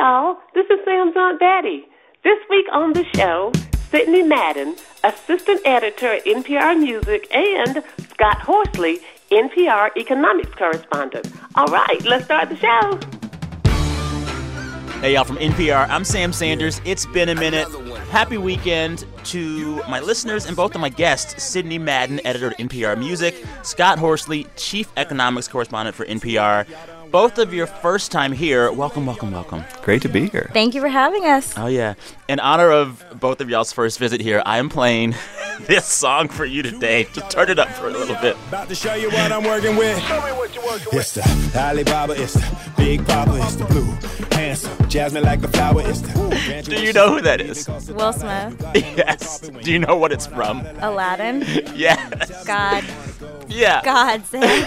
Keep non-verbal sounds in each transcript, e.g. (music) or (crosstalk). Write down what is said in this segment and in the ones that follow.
y'all. This is Sam's Aunt Betty. This week on the show, Sydney Madden, assistant editor at NPR Music, and Scott Horsley, NPR economics correspondent. All right, let's start the show. Hey, y'all, from NPR, I'm Sam Sanders. It's been a minute. Happy weekend to my listeners and both of my guests, Sydney Madden, editor at NPR Music, Scott Horsley, chief economics correspondent for NPR. Both of your first time here. Welcome, welcome, welcome. Great to be here. Thank you for having us. Oh, yeah. In honor of both of y'all's first visit here, I am playing (laughs) this song for you today. Just turn it up for a little bit. About to show you what I'm working with. Show me what you're working with. It's the Alibaba, it's the Big Papa, it's the blue, handsome, jasmine like the flower, it's the. Do you know who that is? Will Smith, yes. Do you know what it's from? Aladdin, (laughs) Yes. God, Yeah. God, Sam.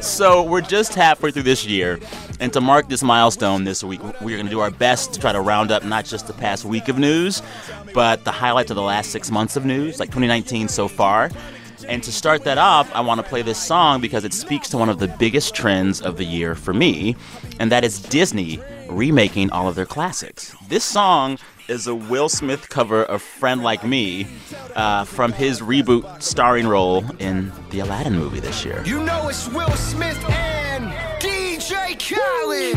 So we're just halfway through this year, and to mark this milestone this week, we're going to do our best to try to round up not just the past week of news, but the highlights of the last six months of news, like 2019 so far. And to start that off, I want to play this song because it speaks to one of the biggest trends of the year for me, and that is Disney remaking all of their classics. This song is a Will Smith cover of Friend Like Me uh, from his reboot starring role in the Aladdin movie this year. You know it's Will Smith and DJ Khaled.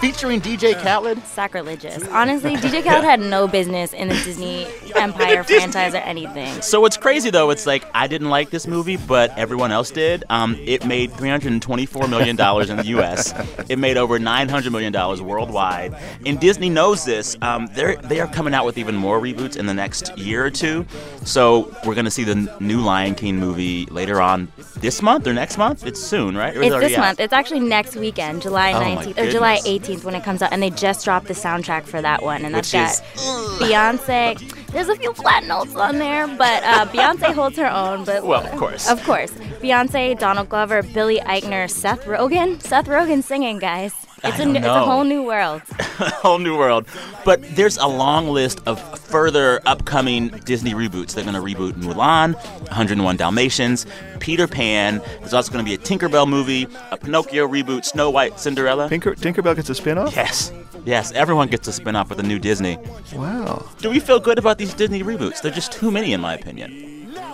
Featuring DJ Khaled. Sacrilegious. Honestly, DJ Khaled had no business in the Disney (laughs) Empire franchise or anything. So what's crazy though, it's like I didn't like this movie, but everyone else did. Um, it made 324 million dollars in the U.S. (laughs) It made over 900 million dollars worldwide, and Disney knows this. Um, they're they are coming out with even more reboots in the next year or two. So we're gonna see the new Lion King movie later on this month or next month. It's soon, right? Or is It's this out? month. It's actually next weekend, July Oh, 19th or July goodness. 18th when it comes out, and they just dropped the soundtrack for that one, and that's Which got Beyonce. There's a few flat notes on there, but uh, Beyonce holds her own. But Well, of course. of course, Beyonce, Donald Glover, Billy Eichner, Seth Rogen. Seth Rogen singing, guys. It's I a don't new, it's a whole new world. (laughs) a whole new world. But there's a long list of further upcoming Disney reboots. They're going to reboot Mulan, 101 Dalmatians, Peter Pan. There's also going to be a Tinkerbell movie, a Pinocchio reboot, Snow White, Cinderella. Tinker, Tinkerbell gets a spin-off? Yes. Yes, everyone gets a spin off with a new Disney. Wow. Do we feel good about these Disney reboots? They're just too many, in my opinion.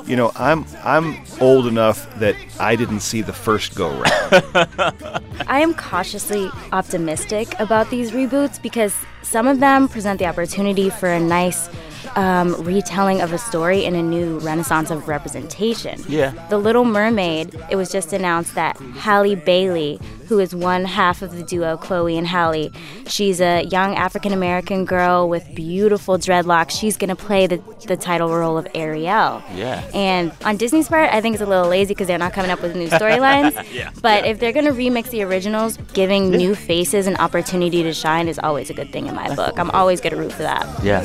You know, I'm I'm old enough that I didn't see the first go round. (laughs) I am cautiously optimistic about these reboots because some of them present the opportunity for a nice um, retelling of a story in a new renaissance of representation. Yeah. The Little Mermaid, it was just announced that Halle Bailey, who is one half of the duo Chloe and Halle, she's a young African American girl with beautiful dreadlocks. She's going to play the, the title role of Ariel. Yeah. And on Disney's part, I think it's a little lazy because they're not coming up with new storylines. (laughs) Yeah. But if they're going to remix the originals, giving new faces an opportunity to shine is always a good thing in my book. I'm always going to root for that. Yeah.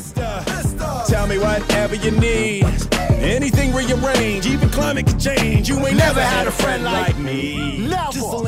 Tell me whatever you need. Anything rearrange, even climate can change. You ain't never had a friend like me. Just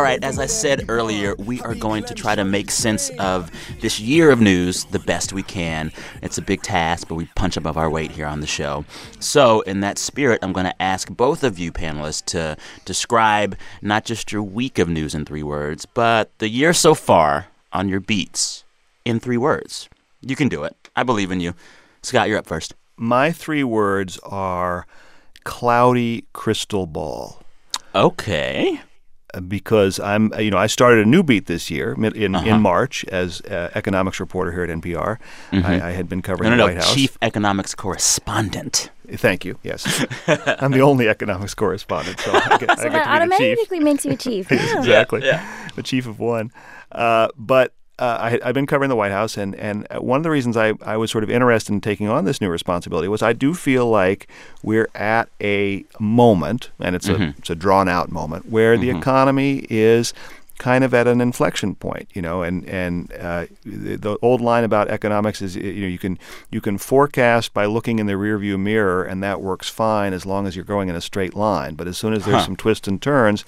a lamp in the road. All right, as I said earlier, we are going to try to make sense of this year of news the best we can. It's a big task, but we punch above our weight here on the show. So, in that spirit, I'm going to ask both of you panelists to describe not just your week of news in three words, but the year so far on your beats in three words. You can do it. I believe in you. Scott, you're up first. My three words are cloudy crystal ball. Okay. Because I'm, uh, you know, I started a new beat this year in, Uh-huh. in March as uh, economics reporter here at NPR. I, I had been covering Mm-hmm. No, no, the no. White House. Chief economics correspondent. Thank you. Yes, (laughs) I'm the only economics correspondent, so I get, (laughs) I get that to be the chief. automatically makes you a chief. (laughs) Yeah. exactly. Yeah, The chief of one. Uh, but uh, I, I've been covering the White House, and, and one of the reasons I, I was sort of interested in taking on this new responsibility was I do feel like we're at a moment, and it's a it's a drawn out moment, where the economy is kind of at an inflection point, you know, and and uh, the, the old line about economics is you know you can you can forecast by looking in the rearview mirror, and that works fine as long as you're going in a straight line. But as soon as there's Huh. some twists and turns,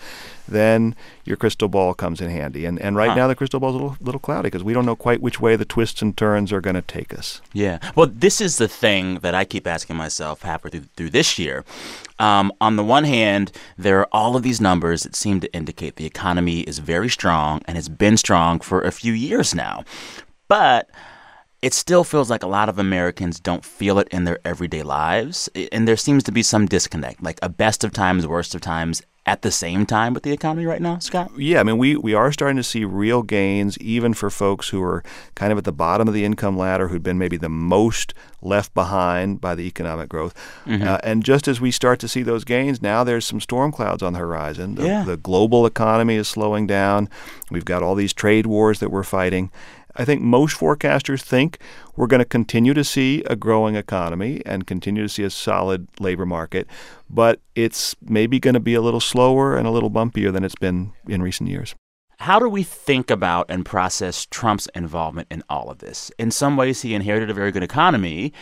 then your crystal ball comes in handy. And and right Huh. now the crystal ball's a little little cloudy because we don't know quite which way the twists and turns are going to take us. Yeah. Well, this is the thing that I keep asking myself halfway through, through this year. Um, on the one hand, there are all of these numbers that seem to indicate the economy is very strong and has been strong for a few years now. But it still feels like a lot of Americans don't feel it in their everyday lives. And there seems to be some disconnect, like a best of times, worst of times at the same time with the economy right now, Scott? Yeah, I mean, we, we are starting to see real gains, even for folks who are kind of at the bottom of the income ladder, who'd been maybe the most left behind by the economic growth. Uh, and just as we start to see those gains, now there's some storm clouds on the horizon. The, Yeah. the global economy is slowing down. We've got all these trade wars that we're fighting. I think most forecasters think we're going to continue to see a growing economy and continue to see a solid labor market, but it's maybe going to be a little slower and a little bumpier than it's been in recent years. How do we think about and process Trump's involvement in all of this? In some ways, he inherited a very good economy,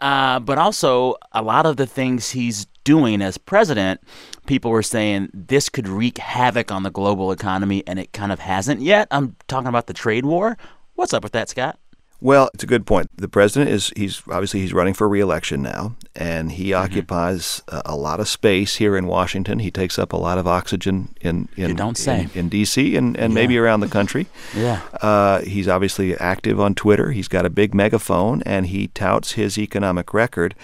uh, but also a lot of the things he's doing as president, people were saying this could wreak havoc on the global economy, and it kind of hasn't yet. I'm talking about the trade war. What's up with that, Scott? Well, it's a good point. The president is he's obviously he's running for reelection now, and he occupies a, a lot of space here in Washington. He takes up a lot of oxygen in in You don't say. in, in D.C. and, and maybe around the country. (laughs) Yeah. Uh, he's obviously active on Twitter. He's got a big megaphone, and he touts his economic record.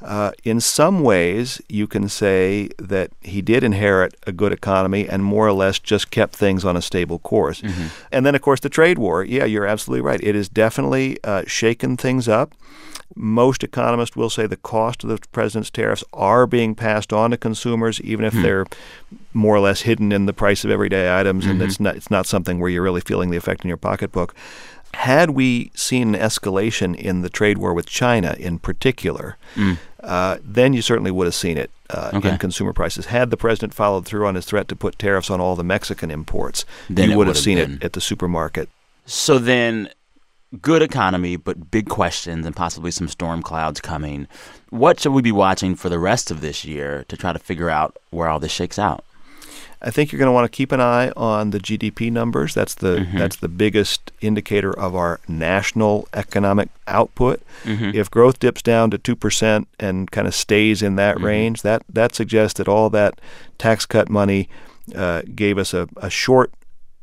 Uh, in some ways, you can say that he did inherit a good economy and more or less just kept things on a stable course. And then, of course, the trade war. Yeah, you're absolutely right. It has definitely uh, shaken things up. Most economists will say the cost of the president's tariffs are being passed on to consumers, even if they're more or less hidden in the price of everyday items, and it's not it's not something where you're really feeling the effect in your pocketbook. Had we seen an escalation in the trade war with China, in particular, uh, then you certainly would have seen it uh, Okay. in consumer prices. Had the president followed through on his threat to put tariffs on all the Mexican imports, Then you would have seen been. it at the supermarket. So then, good economy, but big questions and possibly some storm clouds coming. What should we be watching for the rest of this year to try to figure out where all this shakes out? I think you're going to want to keep an eye on the GDP numbers. That's the Mm-hmm. that's the biggest indicator of our national economic output. Mm-hmm. If growth dips down to two percent and kind of stays in that Mm-hmm. range, that that suggests that all that tax cut money uh, gave us a, a short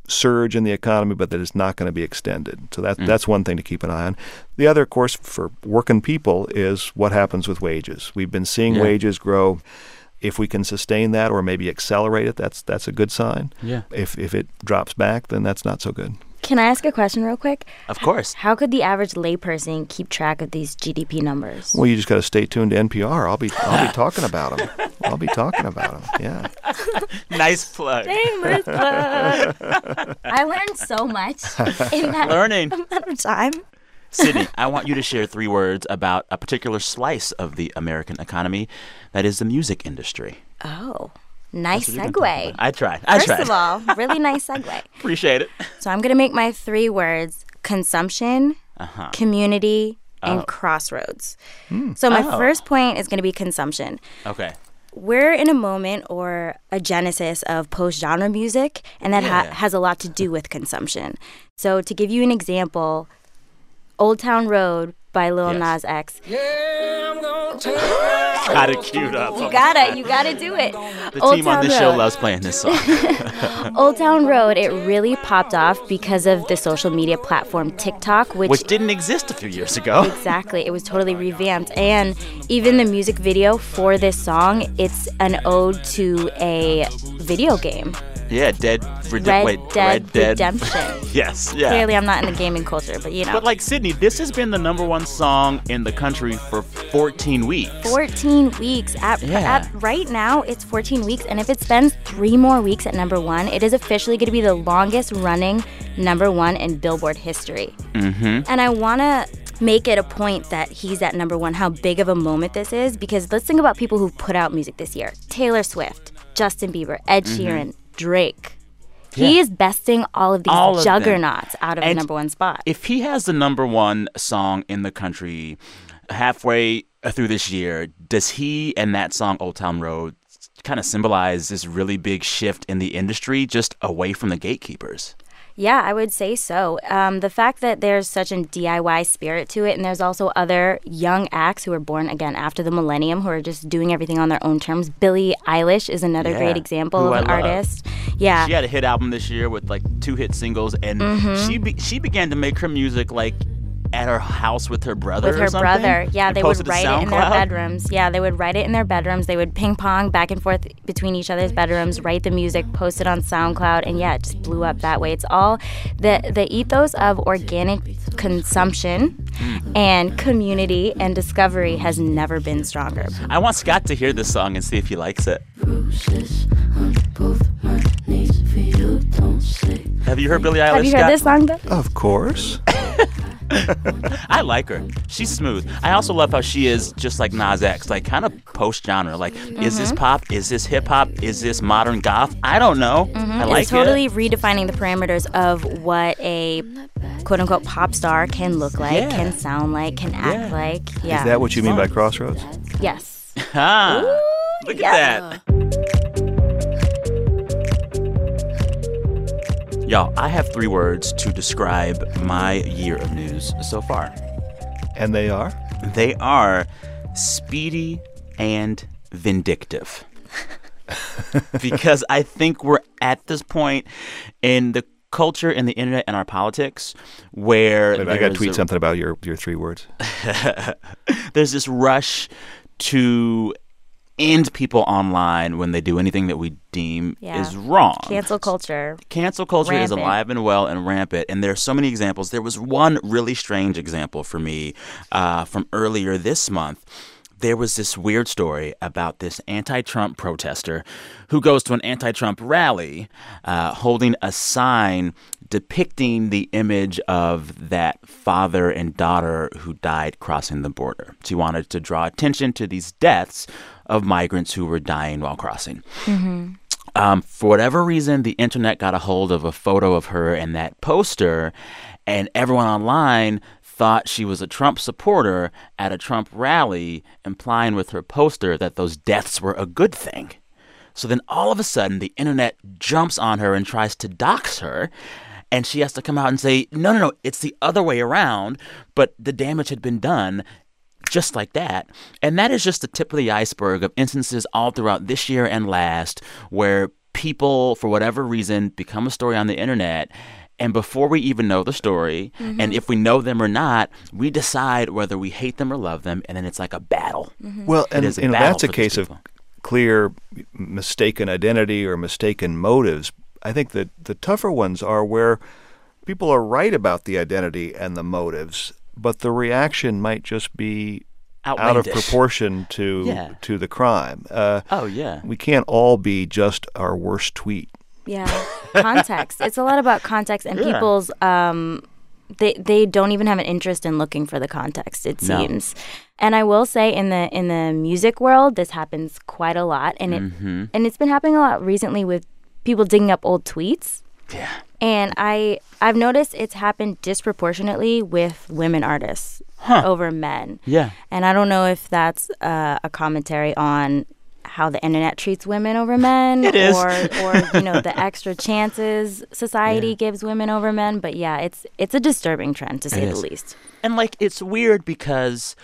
surge in the economy, but that it's not going to be extended. So that Mm. that's one thing to keep an eye on. The other, of course, for working people is what happens with wages. We've been seeing Yeah. wages grow. If we can sustain that or maybe accelerate it, that's that's a good sign. Yeah. If if it drops back, then that's not so good. Can I ask a question real quick? Of course. How could the average layperson keep track of these GDP numbers? Well, you just got to stay tuned to NPR. I'll be I'll be talking about them. I'll be talking about them. Yeah. (laughs) nice plug. Shameless plug. (laughs) I learned so much in that Learning. amount of time. Sydney, I want you to share three words about a particular slice of the American economy that is the music industry. Oh, nice That's what you're gonna talk segue. I tried. I First tried. of all, really nice (laughs) segue. Appreciate it. So I'm gonna make my three words: consumption, Uh-huh. community, and crossroads. So my Oh. first point is gonna be consumption. Okay. We're in a moment or a genesis of post genre music, and that ha- has a lot to do with consumption. So, to give you an example, Old Town Road by Lil Yes. Nas X. Yeah, I'm gon' (laughs) Got it queued up. You gotta, you gotta do it. the Old team on Town this show Road. loves playing this song. (laughs) Old Town Road, it really popped off because of the social media platform TikTok, which, which didn't exist a few years ago. (laughs) exactly, it was totally revamped. And even the music video for this song, it's an ode to a video game, Yeah, Dead, Rede- Red wait, Dead Red Dead. Redemption. (laughs) yes, yeah. Clearly, I'm not in the gaming culture, but you know. But like Sydney, this has been the number one song in the country for 14 weeks. 14 weeks. At, Yeah. at right now, it's 14 weeks, and if it spends three more weeks at number one, it is officially going to be the longest running number one in Billboard history. Mm-hmm. And I want to make it a point that he's at number one, how big of a moment this is, because let's think about people who've put out music this year Taylor Swift, Justin Bieber, Ed Sheeran, Drake. He Mm-hmm. Yeah. is besting all of these All of them. juggernauts out of the number one spot. If he has the number one song in the country halfway through this year, does he and that song Old Town Road kind of symbolize this really big shift in the industry, just away from the gatekeepers. Yeah, I would say so. Um, the fact that there's such a DIY spirit to it, and there's also other young acts who were born again after the millennium who are just doing everything on their own terms. Billie Eilish is another Yeah, great example of I an love. artist. Yeah. She had a hit album this year with like two hit singles, and Mm-hmm. she be- she began to make her music like at her house with her brother. with or her something, brother. Yeah, they would write it in their bedrooms. Yeah, they would write it in their bedrooms. They would ping pong back and forth between each other's bedrooms, write the music, post it on SoundCloud, and yeah, it just blew up that way. It's all the the ethos of organic consumption Hmm. and community and discovery has never been stronger. I want Scott to hear this song and see if he likes it. Have you heard Billie Eilish? Have you heard Scott? this song though? Of course. (laughs) I like her. She's smooth. I also love how she is just like Nas X, like kind of post genre. Like, is this Mm-hmm. pop? Is this hip hop? Is this modern goth? I don't know. I like it's totally it. redefining the parameters of what a quote unquote pop star can look like, Yeah. can sound like, can act Yeah. like. Yeah. Is that what you mean by crossroads? Yes. Ah, (laughs) look yeah. at that. Y'all, I have three words to describe my year of news so far. And they are? They are speedy and vindictive. (laughs) because I think we're at this point in the culture and the internet and our politics where Wait, I got to tweet a- something about your, your three words. (laughs) there's this rush to end people online when they do anything that we deem Yeah. is wrong. Cancel culture. Cancel culture is alive and well and rampant, and there are so many examples. There was one really strange example for me uh, from earlier this month. There was this weird story about this anti Trump protester who goes to an anti Trump rally uh, holding a sign depicting the image of that father and daughter who died crossing the border. She wanted to draw attention to these deaths of migrants who were dying while crossing. Um, for whatever reason, the internet got a hold of a photo of her and that poster, and everyone online thought she was a Trump supporter at a Trump rally, implying with her poster that those deaths were a good thing. So then all of a sudden, the internet jumps on her and tries to dox her. And she has to come out and say, no, no, no, it's the other way around. But the damage had been done just like that. And that is just the tip of the iceberg of instances all throughout this year and last where people, for whatever reason, become a story on the internet. And before we even know the story, mm-hmm. and if we know them or not, we decide whether we hate them or love them. And then it's like a battle. Mm-hmm. Well, and is a you know, battle that's a case of clear mistaken identity or mistaken motives. I think that the tougher ones are where people are right about the identity and the motives, but the reaction might just be out of proportion to (laughs) Yeah. to the crime. Uh, Oh, yeah. we can't all be just our worst tweet. Yeah. context. It's a lot about context and Yeah. people's um they they don't even have an interest in looking for the context, it No. seems. And I will say in the in the music world this happens quite a lot and it Mm-hmm. and it's been happening a lot recently with people digging up old tweets. Yeah. And I I've noticed it's happened disproportionately with women artists over men. Yeah. And I don't know if that's uh, a commentary on how the internet treats women over men (laughs) or or you know the extra chances society gives women over men, but yeah, it's it's a disturbing trend to say the least. And like it's weird because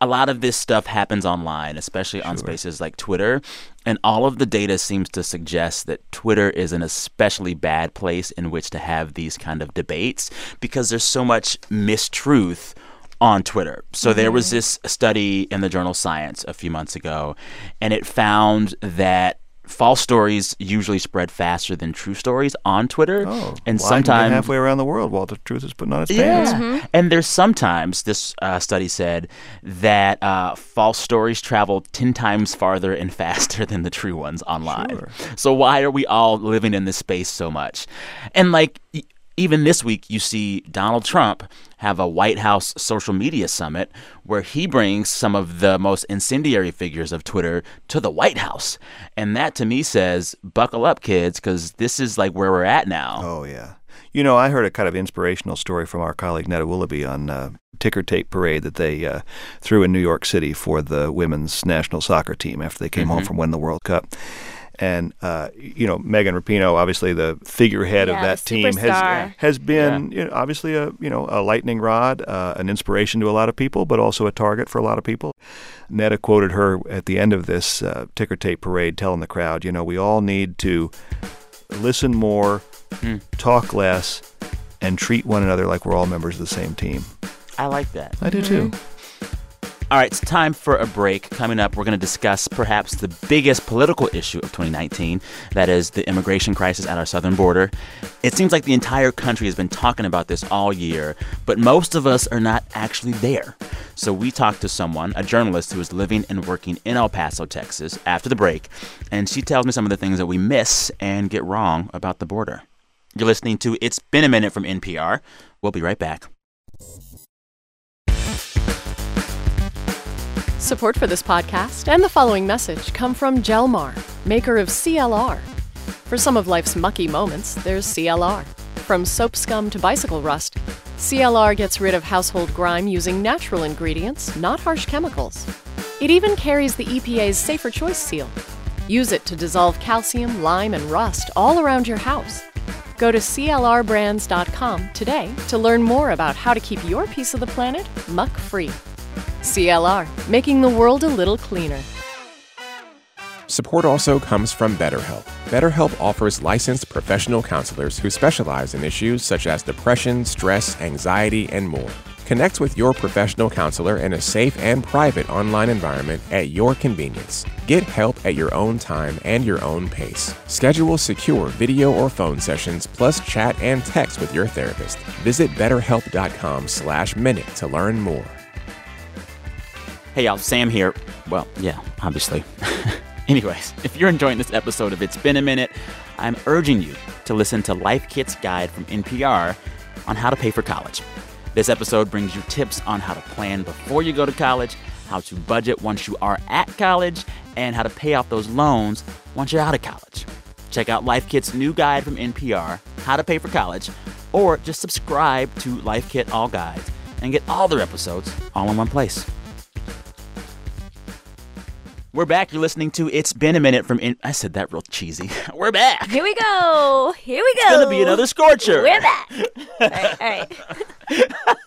a lot of this stuff happens online, especially on spaces like Twitter, and all of the data seems to suggest that Twitter is an especially bad place in which to have these kind of debates because there's so much mistruth on Twitter. So there was mm-hmm. this study in the journal Science a few months ago, and it found that false stories usually spread faster than true stories on Twitter. Oh, and well, I can get sometimes halfway around the world while the truth is putting on its pants. yeah. And there's sometimes, this uh, study said, that uh, false stories travel 10 times farther and (laughs) faster than the true ones online. Sure. So why are we all living in this space so much? And like, even this week, you see Donald Trump have a White House social media summit where he brings some of the most incendiary figures of Twitter to the White House. And that to me says, buckle up, kids, because this is like where we're at now. Oh yeah. You know, I heard a kind of inspirational story from our colleague Neda Ulaby on uh, ticker tape parade that they uh, threw in New York City for the women's national soccer team after they came Mm-hmm. home from winning the World Cup. And uh, you know, Megan Rapinoe, obviously the figurehead Yeah, of that team, has superstar. has been you know, obviously a you know a lightning rod, uh, an inspiration to a lot of people, but also a target for a lot of people. Neda quoted her at the end of this uh, ticker tape parade, telling the crowd, you know, we all need to listen more, Hmm. talk less, and treat one another like we're all members of the same team. I like that. I do too. All right, it's time for a break. Coming up, we're going to discuss perhaps the biggest political issue of 2019 that is the immigration crisis at our southern border. It seems like the entire country has been talking about this all year, but most of us are not actually there. So we talked to someone, a journalist who is living and working in El Paso, Texas, after the break, and she tells me some of the things that we miss and get wrong about the border. You're listening to It's Been a Minute from NPR. We'll be right back. Support for this podcast and the following message come from Jelmar, maker of CLR. For some of life's mucky moments, there's CLR. From soap scum to bicycle rust, CLR gets rid of household grime using natural ingredients, not harsh chemicals. It even carries the EPA's Safer Choice seal. Use it to dissolve calcium, lime, and rust all around your house. Go to CLRbrands.com today to learn more about how to keep your piece of the planet muck free. CLR, making the world a little cleaner. Support also comes from BetterHelp. BetterHelp offers licensed professional counselors who specialize in issues such as depression, stress, anxiety, and more. Connect with your professional counselor in a safe and private online environment at your convenience. Get help at your own time and your own pace. Schedule secure video or phone sessions plus chat and text with your therapist. Visit betterhelp.com slash minute to learn more. Hey y'all, Sam here. Well, yeah, obviously. (laughs) Anyways, if you're enjoying this episode of It's Been a Minute, I'm urging you to listen to Life Kit's guide from NPR on how to pay for college. This episode brings you tips on how to plan before you go to college, how to budget once you are at college, and how to pay off those loans once you're out of college. Check out Life Kit's new guide from NPR, How to Pay for College, or just subscribe to Life Kit All Guides and get all their episodes all in one place. We're back. You're listening to It's Been a Minute from. In- I said that real cheesy. (laughs) We're back. Here we go. Here we go. It's gonna be another scorcher. We're back. all right,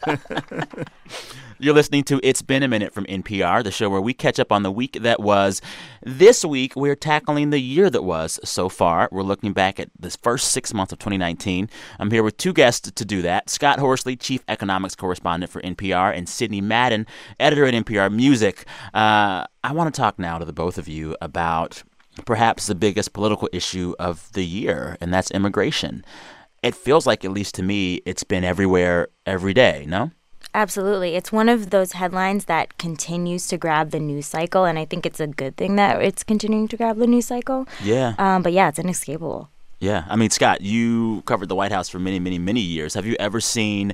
all right. (laughs) (laughs) You're listening to It's Been a Minute from NPR, the show where we catch up on the week that was. This week, we're tackling the year that was so far. We're looking back at the first six months of 2019. I'm here with two guests to do that Scott Horsley, Chief Economics Correspondent for NPR, and Sydney Madden, Editor at NPR Music. Uh, I want to talk now to the both of you about perhaps the biggest political issue of the year, and that's immigration. It feels like, at least to me, it's been everywhere every day, no? Absolutely. It's one of those headlines that continues to grab the news cycle, and I think it's a good thing that it's continuing to grab the news cycle. Yeah. Um, but yeah, it's inescapable. Yeah. I mean, Scott, you covered the White House for many, many, many years. Have you ever seen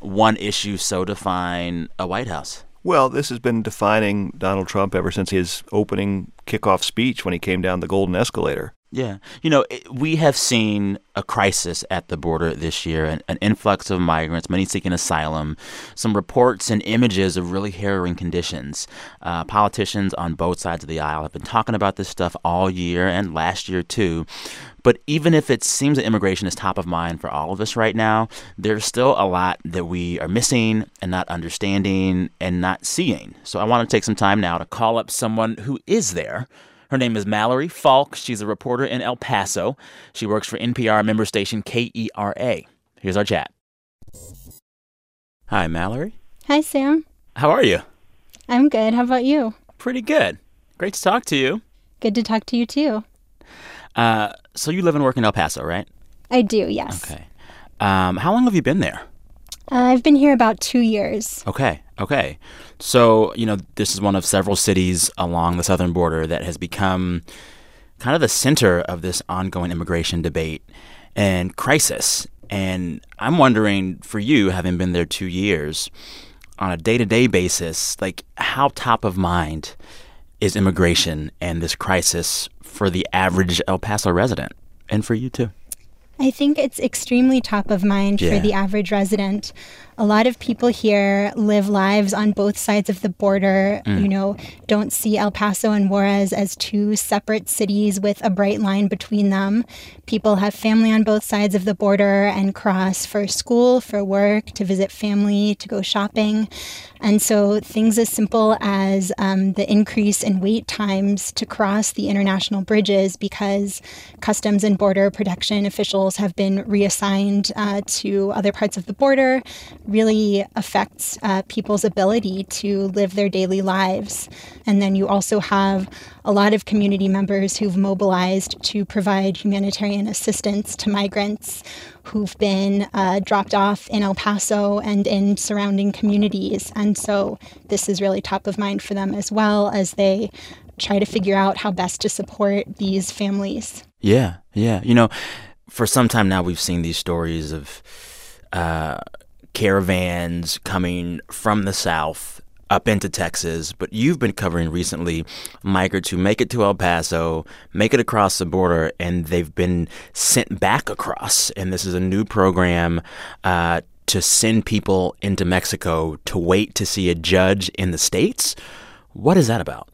one issue so define a White House? Well, this has been defining Donald Trump ever since his opening kickoff speech when he came down the golden escalator. Yeah. You know, it, we have seen a crisis at the border this year, an, an influx of migrants, many seeking asylum, some reports and images of really harrowing conditions. Uh, politicians on both sides of the aisle have been talking about this stuff all year and last year, too. But even if it seems that immigration is top of mind for all of us right now, there's still a lot that we are missing and not understanding and not seeing. So I want to take some time now to call up someone who is there. Her name is Mallory Falk. She's a reporter in El Paso. She works for NPR member station KERA. Here's our chat. Hi, Mallory. Hi, Sam. How are you? I'm good. How about you? Pretty good. Great to talk to you. Good to talk to you, too. Uh, so you live and work in El Paso, right? I do, yes. Okay. Um, how long have you been there? Uh, I've been here about two years. Okay, okay. So, you know, this is one of several cities along the southern border that has become kind of the center of this ongoing immigration debate and crisis. And I'm wondering for you, having been there two years, on a day to day basis, like how top of mind is immigration and this crisis for the average El Paso resident and for you too? I think it's extremely top of mind Yeah. for the average resident. A lot of people here live lives on both sides of the border, Mm. you know, don't see El Paso and Juarez as two separate cities with a bright line between them. People have family on both sides of the border and cross for school, for work, to visit family, to go shopping. And so things as simple as um, the increase in wait times to cross the international bridges because Customs and Border Protection officials have been reassigned uh, to other parts of the border really affects uh, people's ability to live their daily lives. And then you also have a lot of community members who've mobilized to provide humanitarian assistance to migrants who've been uh, dropped off in El Paso and in surrounding communities. And so this is really top of mind for them as well as they try to figure out how best to support these families. Yeah, yeah. You know, for some time now, we've seen these stories of uh, caravans coming from the south up into Texas, but you've been covering recently migrants who make it to El Paso, make it across the border, and they've been sent back across. And this is a new program uh, to send people into Mexico to wait to see a judge in the States. What is that about?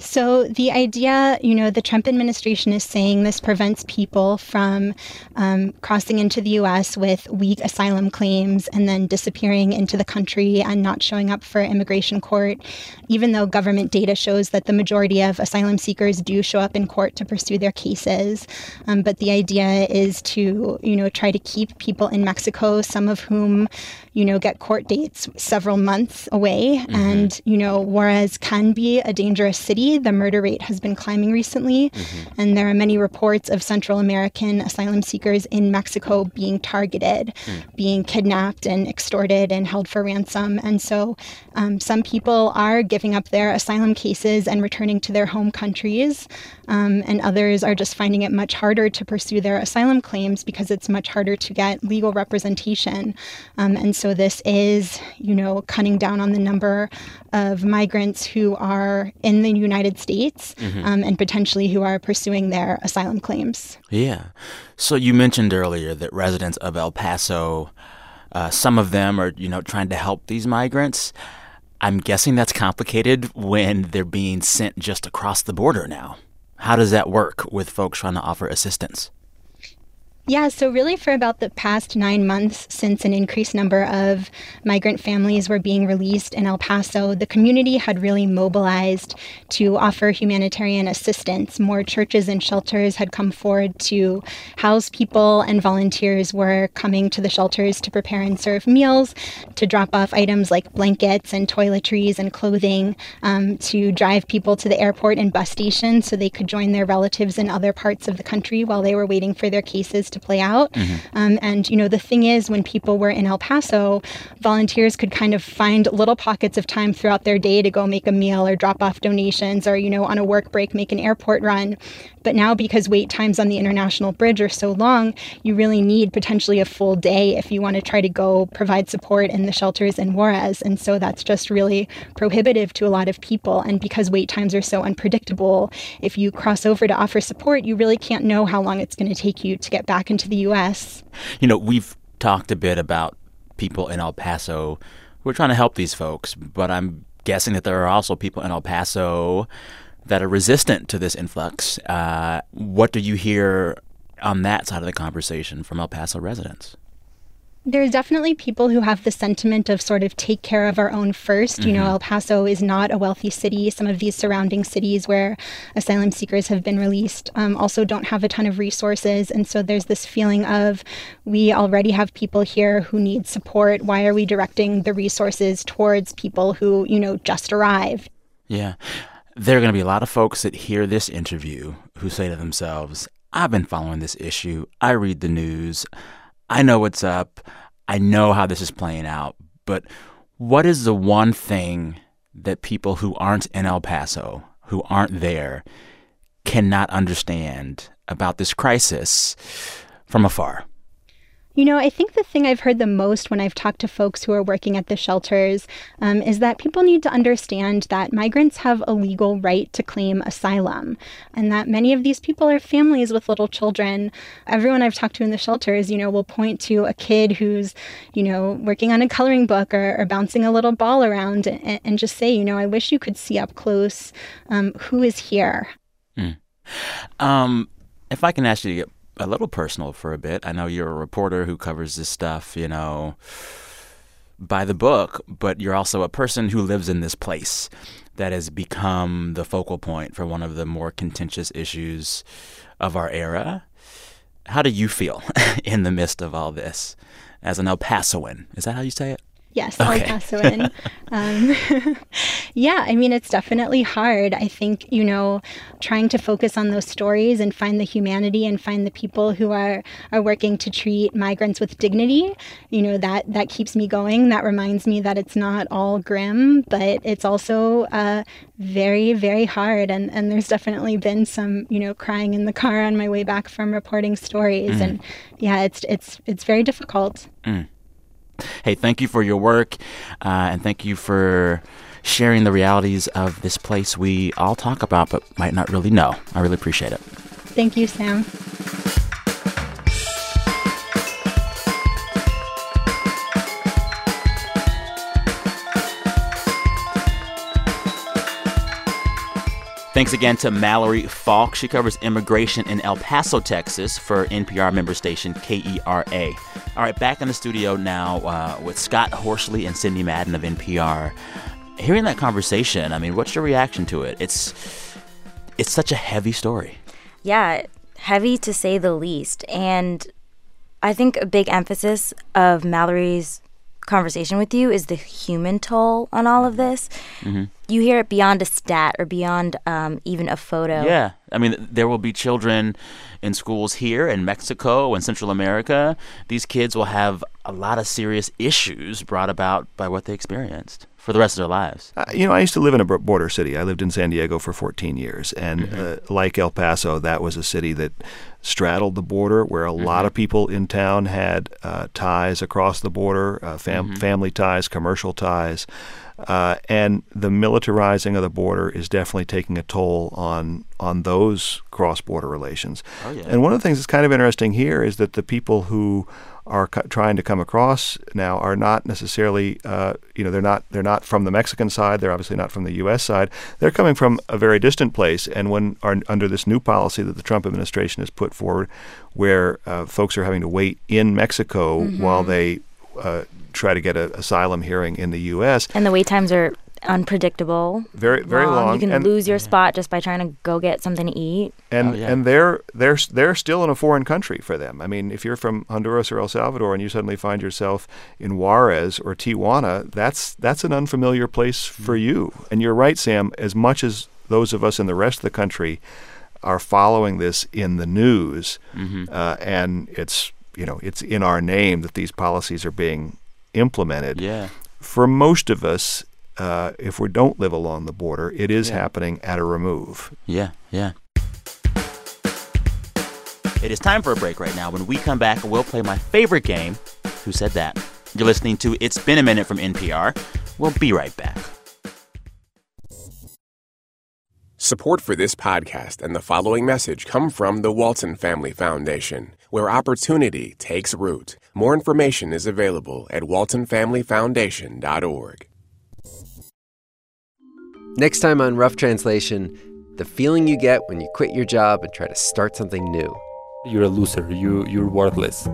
So, the idea, you know, the Trump administration is saying this prevents people from um, crossing into the US with weak asylum claims and then disappearing into the country and not showing up for immigration court, even though government data shows that the majority of asylum seekers do show up in court to pursue their cases. Um, but the idea is to, you know, try to keep people in Mexico, some of whom, you know, get court dates several months away. Mm-hmm. And, you know, Juarez can be a dangerous city. The murder rate has been climbing recently. Mm-hmm. And there are many reports of Central American asylum seekers in Mexico being targeted, mm. being kidnapped and extorted and held for ransom. And so um, some people are giving up their asylum cases and returning to their home countries. Um, and others are just finding it much harder to pursue their asylum claims because it's much harder to get legal representation. Um, and so this is, you know, cutting down on the number of migrants who are in the United States um, and potentially who are pursuing their asylum claims. Yeah. So you mentioned earlier that residents of El Paso, uh, some of them are, you know, trying to help these migrants. I'm guessing that's complicated when they're being sent just across the border now. How does that work with folks trying to offer assistance? Yeah, so really for about the past nine months since an increased number of migrant families were being released in El Paso, the community had really mobilized to offer humanitarian assistance. More churches and shelters had come forward to house people, and volunteers were coming to the shelters to prepare and serve meals, to drop off items like blankets and toiletries and clothing, um, to drive people to the airport and bus stations so they could join their relatives in other parts of the country while they were waiting for their cases to play out. Um, and, you know, the thing is, when people were in El Paso, volunteers could kind of find little pockets of time throughout their day to go make a meal or drop off donations or, you know, on a work break, make an airport run. But now, because wait times on the international bridge are so long, you really need potentially a full day if you want to try to go provide support in the shelters in Juarez. And so that's just really prohibitive to a lot of people. And because wait times are so unpredictable, if you cross over to offer support, you really can't know how long it's going to take you to get back into the US. You know, we've talked a bit about people in El Paso We're trying to help these folks, but I'm guessing that there are also people in El Paso that are resistant to this influx. Uh, what do you hear on that side of the conversation from El Paso residents? There's definitely people who have the sentiment of sort of take care of our own 1st You know, El Paso is not a wealthy city. Some of these surrounding cities where asylum seekers have been released um, also don't have a ton of resources. And so there's this feeling of we already have people here who need support. Why are we directing the resources towards people who, you know, just arrived? Yeah. There are going to be a lot of folks that hear this interview who say to themselves, I've been following this issue. I read the news. I know what's up. I know how this is playing out. But what is the one thing that people who aren't in El Paso, who aren't there, cannot understand about this crisis from afar? You know, I think the thing I've heard the most when I've talked to folks who are working at the shelters um, is that people need to understand that migrants have a legal right to claim asylum, and that many of these people are families with little children. Everyone I've talked to in the shelters, you know, will point to a kid who's, you know, working on a coloring book or, or bouncing a little ball around and, and, just say, you know, I wish you could see up close um, who is here. Mm. Um, if I can ask you to get a little personal for a bit. I know you're a reporter who covers this stuff, you know, by the book, but you're also a person who lives in this place that has become the focal point for one of the more contentious issues of our era. How do you feel (laughs) in the midst of all this as an El Pasoan? Is that how you say it? Yes, okay. El Pasoan. (laughs) um, (laughs) yeah, I mean, it's definitely hard. I think, you know, trying to focus on those stories and find the humanity and find the people who are, are working to treat migrants with dignity, you know, that, that keeps me going. That reminds me that it's not all grim, but it's also uh, very, very hard. And, and there's definitely been some, you know, crying in the car on my way back from reporting stories. Mm. And yeah, it's, it's, it's very difficult. Mm. Hey, thank you for your work, uh, and thank you for sharing the realities of this place we all talk about but might not really know. I really appreciate it. Thank you, Sam. Thanks again to Mallory Falk. She covers immigration in El Paso, Texas for NPR member station KERA. All right, back in the studio now uh, with Scott Horsley and Sydney Madden of NPR. Hearing that conversation, I mean, what's your reaction to it? It's it's such a heavy story. Yeah, heavy to say the least. And I think a big emphasis of Mallory's conversation with you is the human toll on all of this. Mm-hmm. You hear it beyond a stat or beyond um, even a photo. Yeah. I mean, there will be children in schools here in Mexico and Central America. These kids will have a lot of serious issues brought about by what they experienced for the rest of their lives. Uh, you know, I used to live in a border city. I lived in San Diego for 14 years. And mm-hmm. uh, like El Paso, that was a city that straddled the border where a mm-hmm. lot of people in town had uh, ties across the border, uh, fam- mm-hmm. family ties, commercial ties. Uh, and the militarizing of the border is definitely taking a toll on on those cross-border relations. Oh, yeah. And one of the things that's kind of interesting here is that the people who are co- trying to come across now are not necessarily, uh, you know, they're not they're not from the Mexican side. They're obviously not from the U.S. side. They're coming from a very distant place. And when are under this new policy that the Trump administration has put forward, where uh, folks are having to wait in Mexico mm-hmm. while they uh, try to get an asylum hearing in the U.S. And the wait times are unpredictable. Very very long. long. You can and, lose your spot just by trying to go get something to eat. And oh, yeah. and they're they're they're still in a foreign country for them. I mean, if you're from Honduras or El Salvador and you suddenly find yourself in Juarez or Tijuana, that's that's an unfamiliar place for mm-hmm. you. And you're right, Sam. As much as those of us in the rest of the country are following this in the news, mm-hmm. uh, and it's you know it's in our name that these policies are being implemented. Yeah. For most of us, uh, if we don't live along the border, it is yeah. happening at a remove. Yeah, yeah. It is time for a break right now. When we come back, we'll play my favorite game, Who Said That? You're listening to It's Been a Minute from NPR. We'll be right back. Support for this podcast and the following message come from the Walton Family Foundation, where opportunity takes root. More information is available at waltonfamilyfoundation.org. Next time on Rough Translation, the feeling you get when you quit your job and try to start something new. You're a loser. You, you're worthless.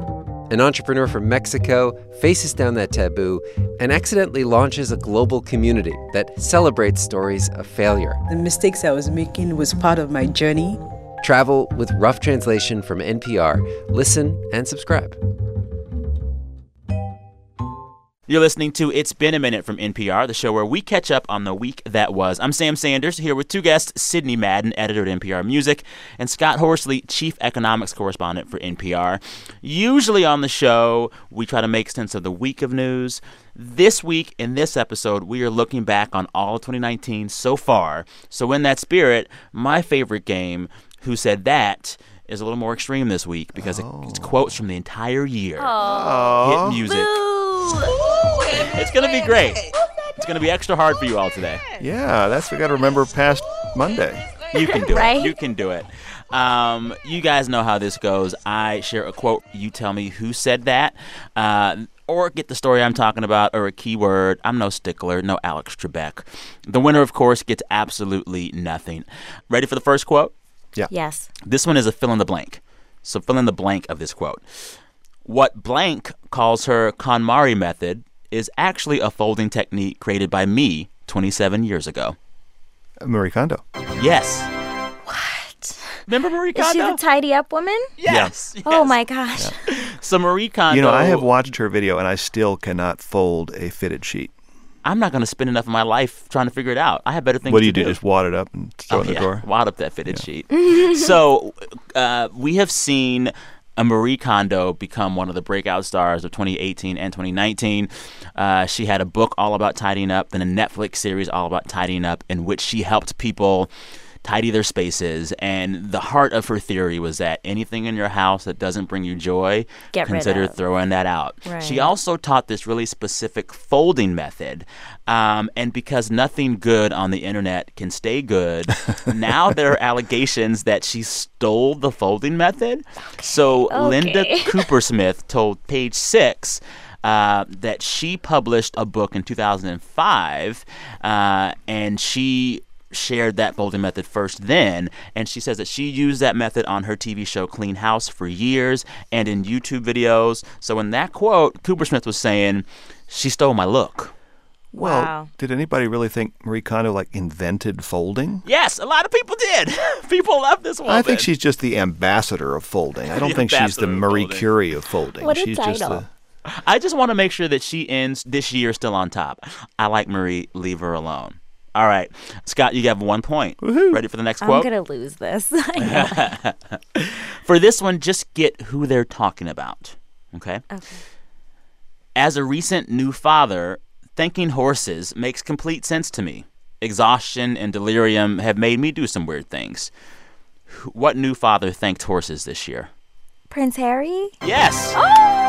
An entrepreneur from Mexico faces down that taboo and accidentally launches a global community that celebrates stories of failure. The mistakes I was making was part of my journey. Travel with Rough Translation from NPR. Listen and subscribe. You're listening to It's Been a Minute from NPR, the show where we catch up on the week that was. I'm Sam Sanders, here with two guests Sydney Madden, editor at NPR Music, and Scott Horsley, chief economics correspondent for NPR. Usually on the show, we try to make sense of the week of news. This week, in this episode, we are looking back on all of 2019 so far. So, in that spirit, my favorite game, Who Said That? is a little more extreme this week because it, it's oh. quotes from the entire year. Oh. Hit music. It's going to be great. It's going to be extra hard for you all today. Yeah, that's we got to remember past Monday. You can do Right? it. You can do it. Um, you guys know how this goes. I share a quote. You tell me who said that, uh, or get the story I'm talking about, or a keyword. I'm no stickler. No Alex Trebek. The winner, of course, gets absolutely nothing. Ready for the first quote? Yeah. Yes. This one is a fill in the blank. So fill in the blank of this quote. What blank calls her KonMari method is actually a folding technique created by me 27 years ago. Marie Kondo. Yes. What? Remember Marie Kondo? Is she the tidy up woman? yes. Oh my gosh. So Marie Kondo. You know, I have watched her video and I still cannot fold a fitted sheet. I'm not going to spend enough of my life trying to figure it out. I have better things. To do. What do you to do? Just wad it up and throw Oh, it in the yeah. drawer? Wad up that fitted sheet. so uh, we have seen a Marie Kondo become one of the breakout stars of 2018 and 2019. Uh, she had a book all about tidying up, then a Netflix series all about tidying up, in which she helped people tidy their spaces. And the heart of her theory was that anything in your house that doesn't bring you joy, Get rid consider throwing that out. She also taught this really specific folding method. Um, and because nothing good on the internet can stay good, (laughs) now there are allegations that she stole the folding method. So Linda Okay. (laughs) Koopersmith told Page Six. Uh, that she published a book in 2005, uh, and she shared that folding method first then and she says that she used that method on her tv show clean house for years and in youtube videos so in that quote Koopersmith was saying she stole my look Well, Wow. did anybody really think Marie Kondo like invented folding? yes a lot of people did (laughs) people love this woman I think she's just the ambassador of folding. I don't think she's the Marie. Curie of folding. What a she's just title. the i just want to make sure that she ends this year still on top i like marie leave her alone all right scott you have one point ready for the next quote? I'm going to lose this. (laughs) (laughs) For this one, just get who they're talking about. Okay? Okay. As a recent new father, thanking horses makes complete sense to me. Exhaustion and delirium have made me do some weird things. What new father thanked horses this year? Prince Harry? Yes. Oh!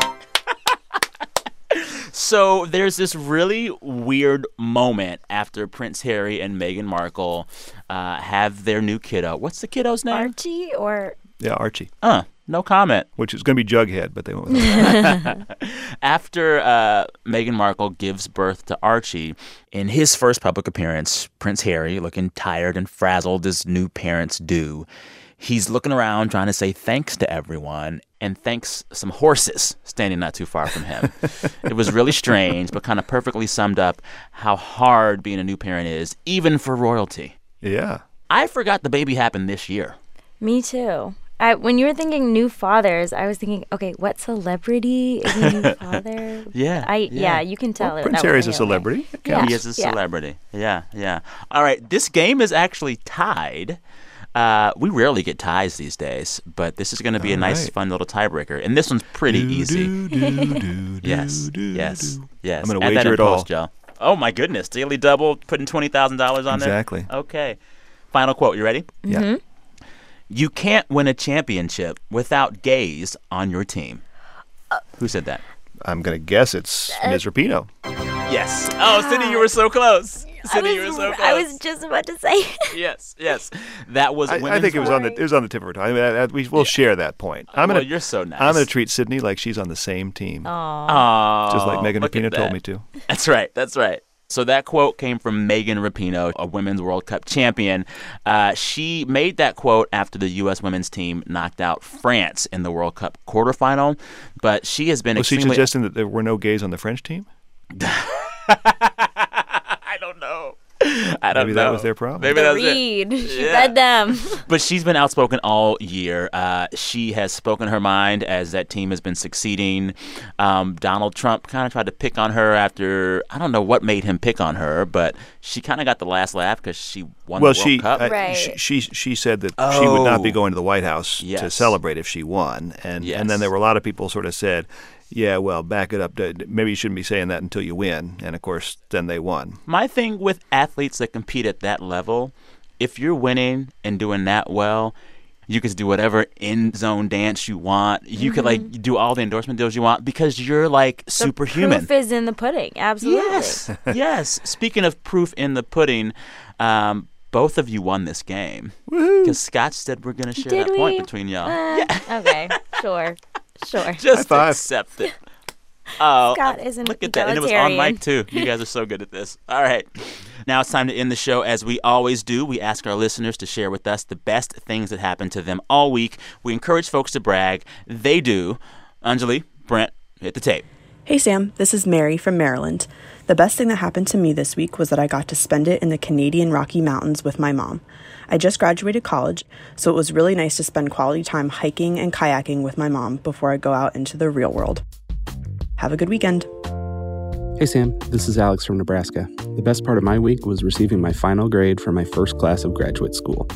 So there's this really weird moment after Prince Harry and Meghan Markle uh, have their new kiddo. What's the kiddo's name? Archie or yeah Archie, Uh, no comment. which is going to be Jughead, but they won't. with (laughs) that. After uh, Meghan Markle gives birth to Archie, in his first public appearance, Prince Harry, looking tired and frazzled as new parents do, he's looking around trying to say thanks to everyone and thanks some horses standing not too far from him. it was really strange, but kind of perfectly summed up how hard being a new parent is, even for royalty. yeah. I forgot the baby happened this year. me too. I, when you were thinking new fathers, I was thinking, okay, what celebrity is a new (laughs) father? Yeah, I yeah. yeah, you can tell. Well, it- Prince that Harry's a wasn't okay. celebrity. Yeah. He is a yeah. celebrity. Yeah, yeah. All right, this game is actually tied. Uh, we rarely get ties these days, but this is going to be a nice, right. fun little tiebreaker, and this one's pretty Do, easy. do, do, do, (laughs) yes, do, yes, do. yes. I'm gonna Add that wager it all. post, y'all. Oh my goodness, daily double, putting twenty thousand dollars on Exactly. there. Okay. Final quote. You ready? Yeah. Mm-hmm. You can't win a championship without gays on your team. Who said that? I'm going to guess it's Ms. Rapinoe. Yes. Oh, Sydney, you were so close. (laughs) I Sydney, you were was, so close. I was just about to say. (laughs) yes, yes. That was. I, I think it was on the it was on the tip of her tongue. I mean, I- I- we, we'll share that point. I'm gonna you're so nice. I'm gonna treat Sydney like she's on the same team, Aw, just like Megan Rapinoe told me to. (laughs) That's right. That's right. So that quote came from Megan Rapinoe, a Women's World Cup champion. Uh, she made that quote after the U.S. women's team knocked out France in the World Cup quarterfinal. But she has been Was she suggesting that there were no gays on the French team? I don't know. I don't Maybe know. that was their problem. Maybe that was it. She Yeah. read them. (laughs) But she's been outspoken all year. Uh, she has spoken her mind as that team has been succeeding. Um, Donald Trump kind of tried to pick on her after I don't know what made him pick on her, but she kind of got the last laugh because she won well, the World she, Cup. I- Right. she she she said that she would not be Oh. going to the White House to celebrate if she won, and Yes. and then there were a lot of people sort of said, yeah, well, back it up. to- Maybe you shouldn't be saying that until you win, and of course, then they won. My thing with athletes that compete at that level, if you're winning and doing that well, You can do whatever in zone dance you want. You could like do all the endorsement deals you want because you're like The superhuman. proof is in the pudding. Absolutely. Yes. yes. Speaking of proof in the pudding, um, both of you won this game. Because Scott said we're going to share Did that we? point between y'all. Uh, Okay. (laughs) Sure. Sure. (laughs) Just accept it. (laughs) Oh, Scott is an look at that. And it was on egalitarian. mic, too. You guys are so good at this. All right. Now it's time to end the show as we always do. We ask our listeners to share with us the best things that happened to them all week. We encourage folks to brag. They do. Anjuli, Brent, hit the tape. Hey Sam, this is Mary from Maryland. The best thing that happened to me this week was that I got to spend it in the Canadian Rocky Mountains with my mom. I just graduated college, so it was really nice to spend quality time hiking and kayaking with my mom before I go out into the real world. Have a good weekend. Hey Sam, this is Alex from Nebraska. The best part of my week was receiving my final grade for my first class of graduate school.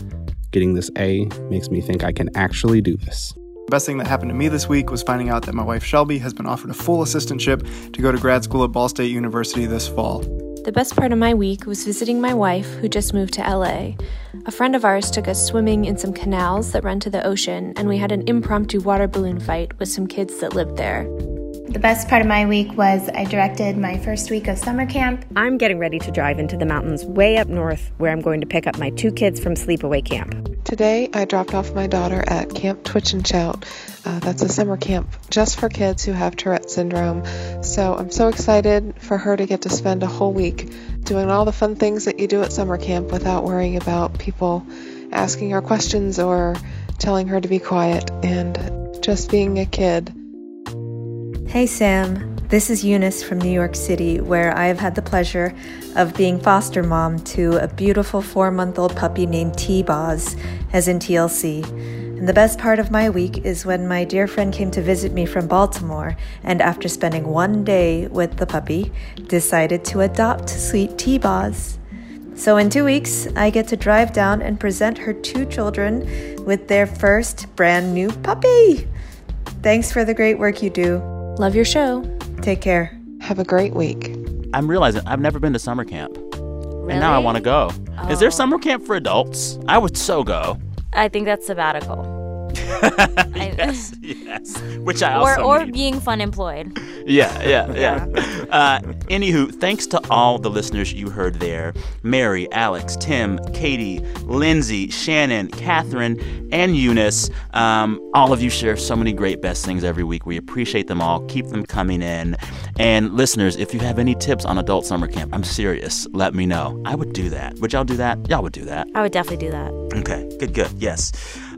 Getting this A makes me think I can actually do this. The best thing that happened to me this week was finding out that my wife Shelby has been offered a full assistantship to go to grad school at Ball State University this fall. The best part of my week was visiting my wife, who just moved to LA. A friend of ours took us swimming in some canals that run to the ocean, and we had an impromptu water balloon fight with some kids that lived there. The best part of my week was I directed my first week of summer camp. I'm getting ready to drive into the mountains way up north where I'm going to pick up my two kids from sleepaway camp. Today, I dropped off my daughter at Camp Twitch and Shout. Uh, that's a summer camp just for kids who have Tourette syndrome. So I'm so excited for her to get to spend a whole week doing all the fun things that you do at summer camp without worrying about people asking her questions or telling her to be quiet and just being a kid. Hey Sam, this is Eunice from New York City, where I have had the pleasure of being foster mom to a beautiful four month old puppy named T Boz, as in TLC. And the best part of my week is when my dear friend came to visit me from Baltimore, and after spending one day with the puppy, decided to adopt sweet T Boz. So in two weeks, I get to drive down and present her two children with their first brand new puppy. Thanks for the great work you do. Love your show. Take care. Have a great week. I'm realizing I've never been to summer camp. And now I want to go. Is there oh. summer camp for adults? I would so go. I think that's sabbatical. (laughs) yes, (laughs) yes. Which I or also or need. being fun employed. Yeah, yeah, yeah. Uh, anywho, thanks to all the listeners you heard there Mary, Alex, Tim, Katie, Lindsay, Shannon, Catherine, and Eunice. Um, all of you share so many great best things every week. We appreciate them all. Keep them coming in. And listeners, if you have any tips on adult summer camp, I'm serious. Let me know. I would do that. Would y'all do that? Y'all would do that. I would definitely do that. Okay, good, good. Yes.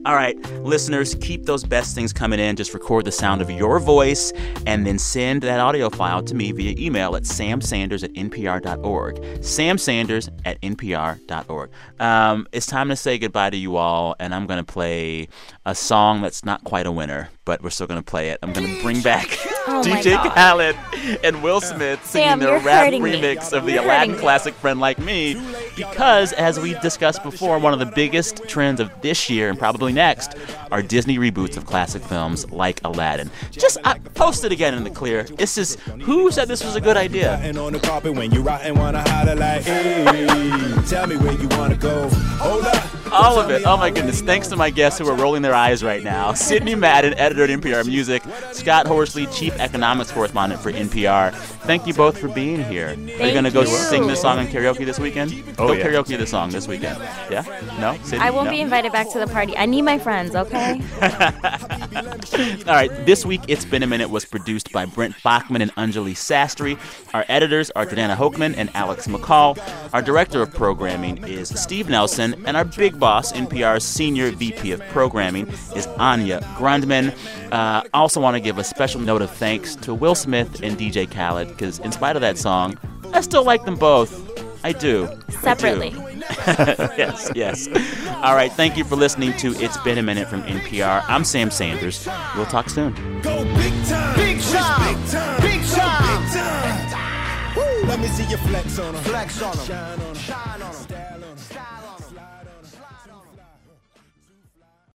All right, listeners, keep those best things coming in. Just record the sound of your voice and then send that audio file to me via email at samsanders at npr.org. Samsanders at npr.org. Um, it's time to say goodbye to you all, and I'm going to play a song that's not quite a winner, but we're still going to play it. I'm going to bring (laughs) back Oh DJ God. Khaled and Will Smith singing Sam, their rap hurting me. remix of the You're Aladdin classic Friend Like Me because, as we discussed before, one of the biggest trends of this year and probably next are Disney reboots of classic films like Aladdin. Just I, post it again in the clear. This is who said this was a good idea? And on the carpet when you out and wanna holler like, hey, tell me where you wanna go. Hold up. All of it. Oh my goodness. Thanks to my guests who are rolling their eyes right now. (laughs) Sydney Madden, editor at NPR Music. Scott Horsley, chief economics correspondent for NPR. Thank you both for being here. are you going to go you. sing this song in karaoke this weekend? Oh, go yeah. karaoke this song this weekend. Yeah? No? Sydney? I won't No? be invited back to the party. I need my friends, okay? (laughs) All right, this week It's Been a Minute was produced by Brent Baughman and Anjuli Sastry. Our editors are Jordana Hochman and Alex McCall. Our director of programming is Steve Nelson, and our big boss, NPR's senior VP of programming, is Anya Grundmann. Uh, I also want to give a special note of thanks to Will Smith and DJ Khaled, because in spite of that song, I still like them both. I do. I do. Separately. (laughs) yes, yes. All right, thank you for listening to It's Been a Minute from NPR. I'm Sam Sanders. We'll talk soon. Go big time. Big time. Big time. Big time. Big time. Let me see you flex on 'em. Flex on 'em. Shine on 'em.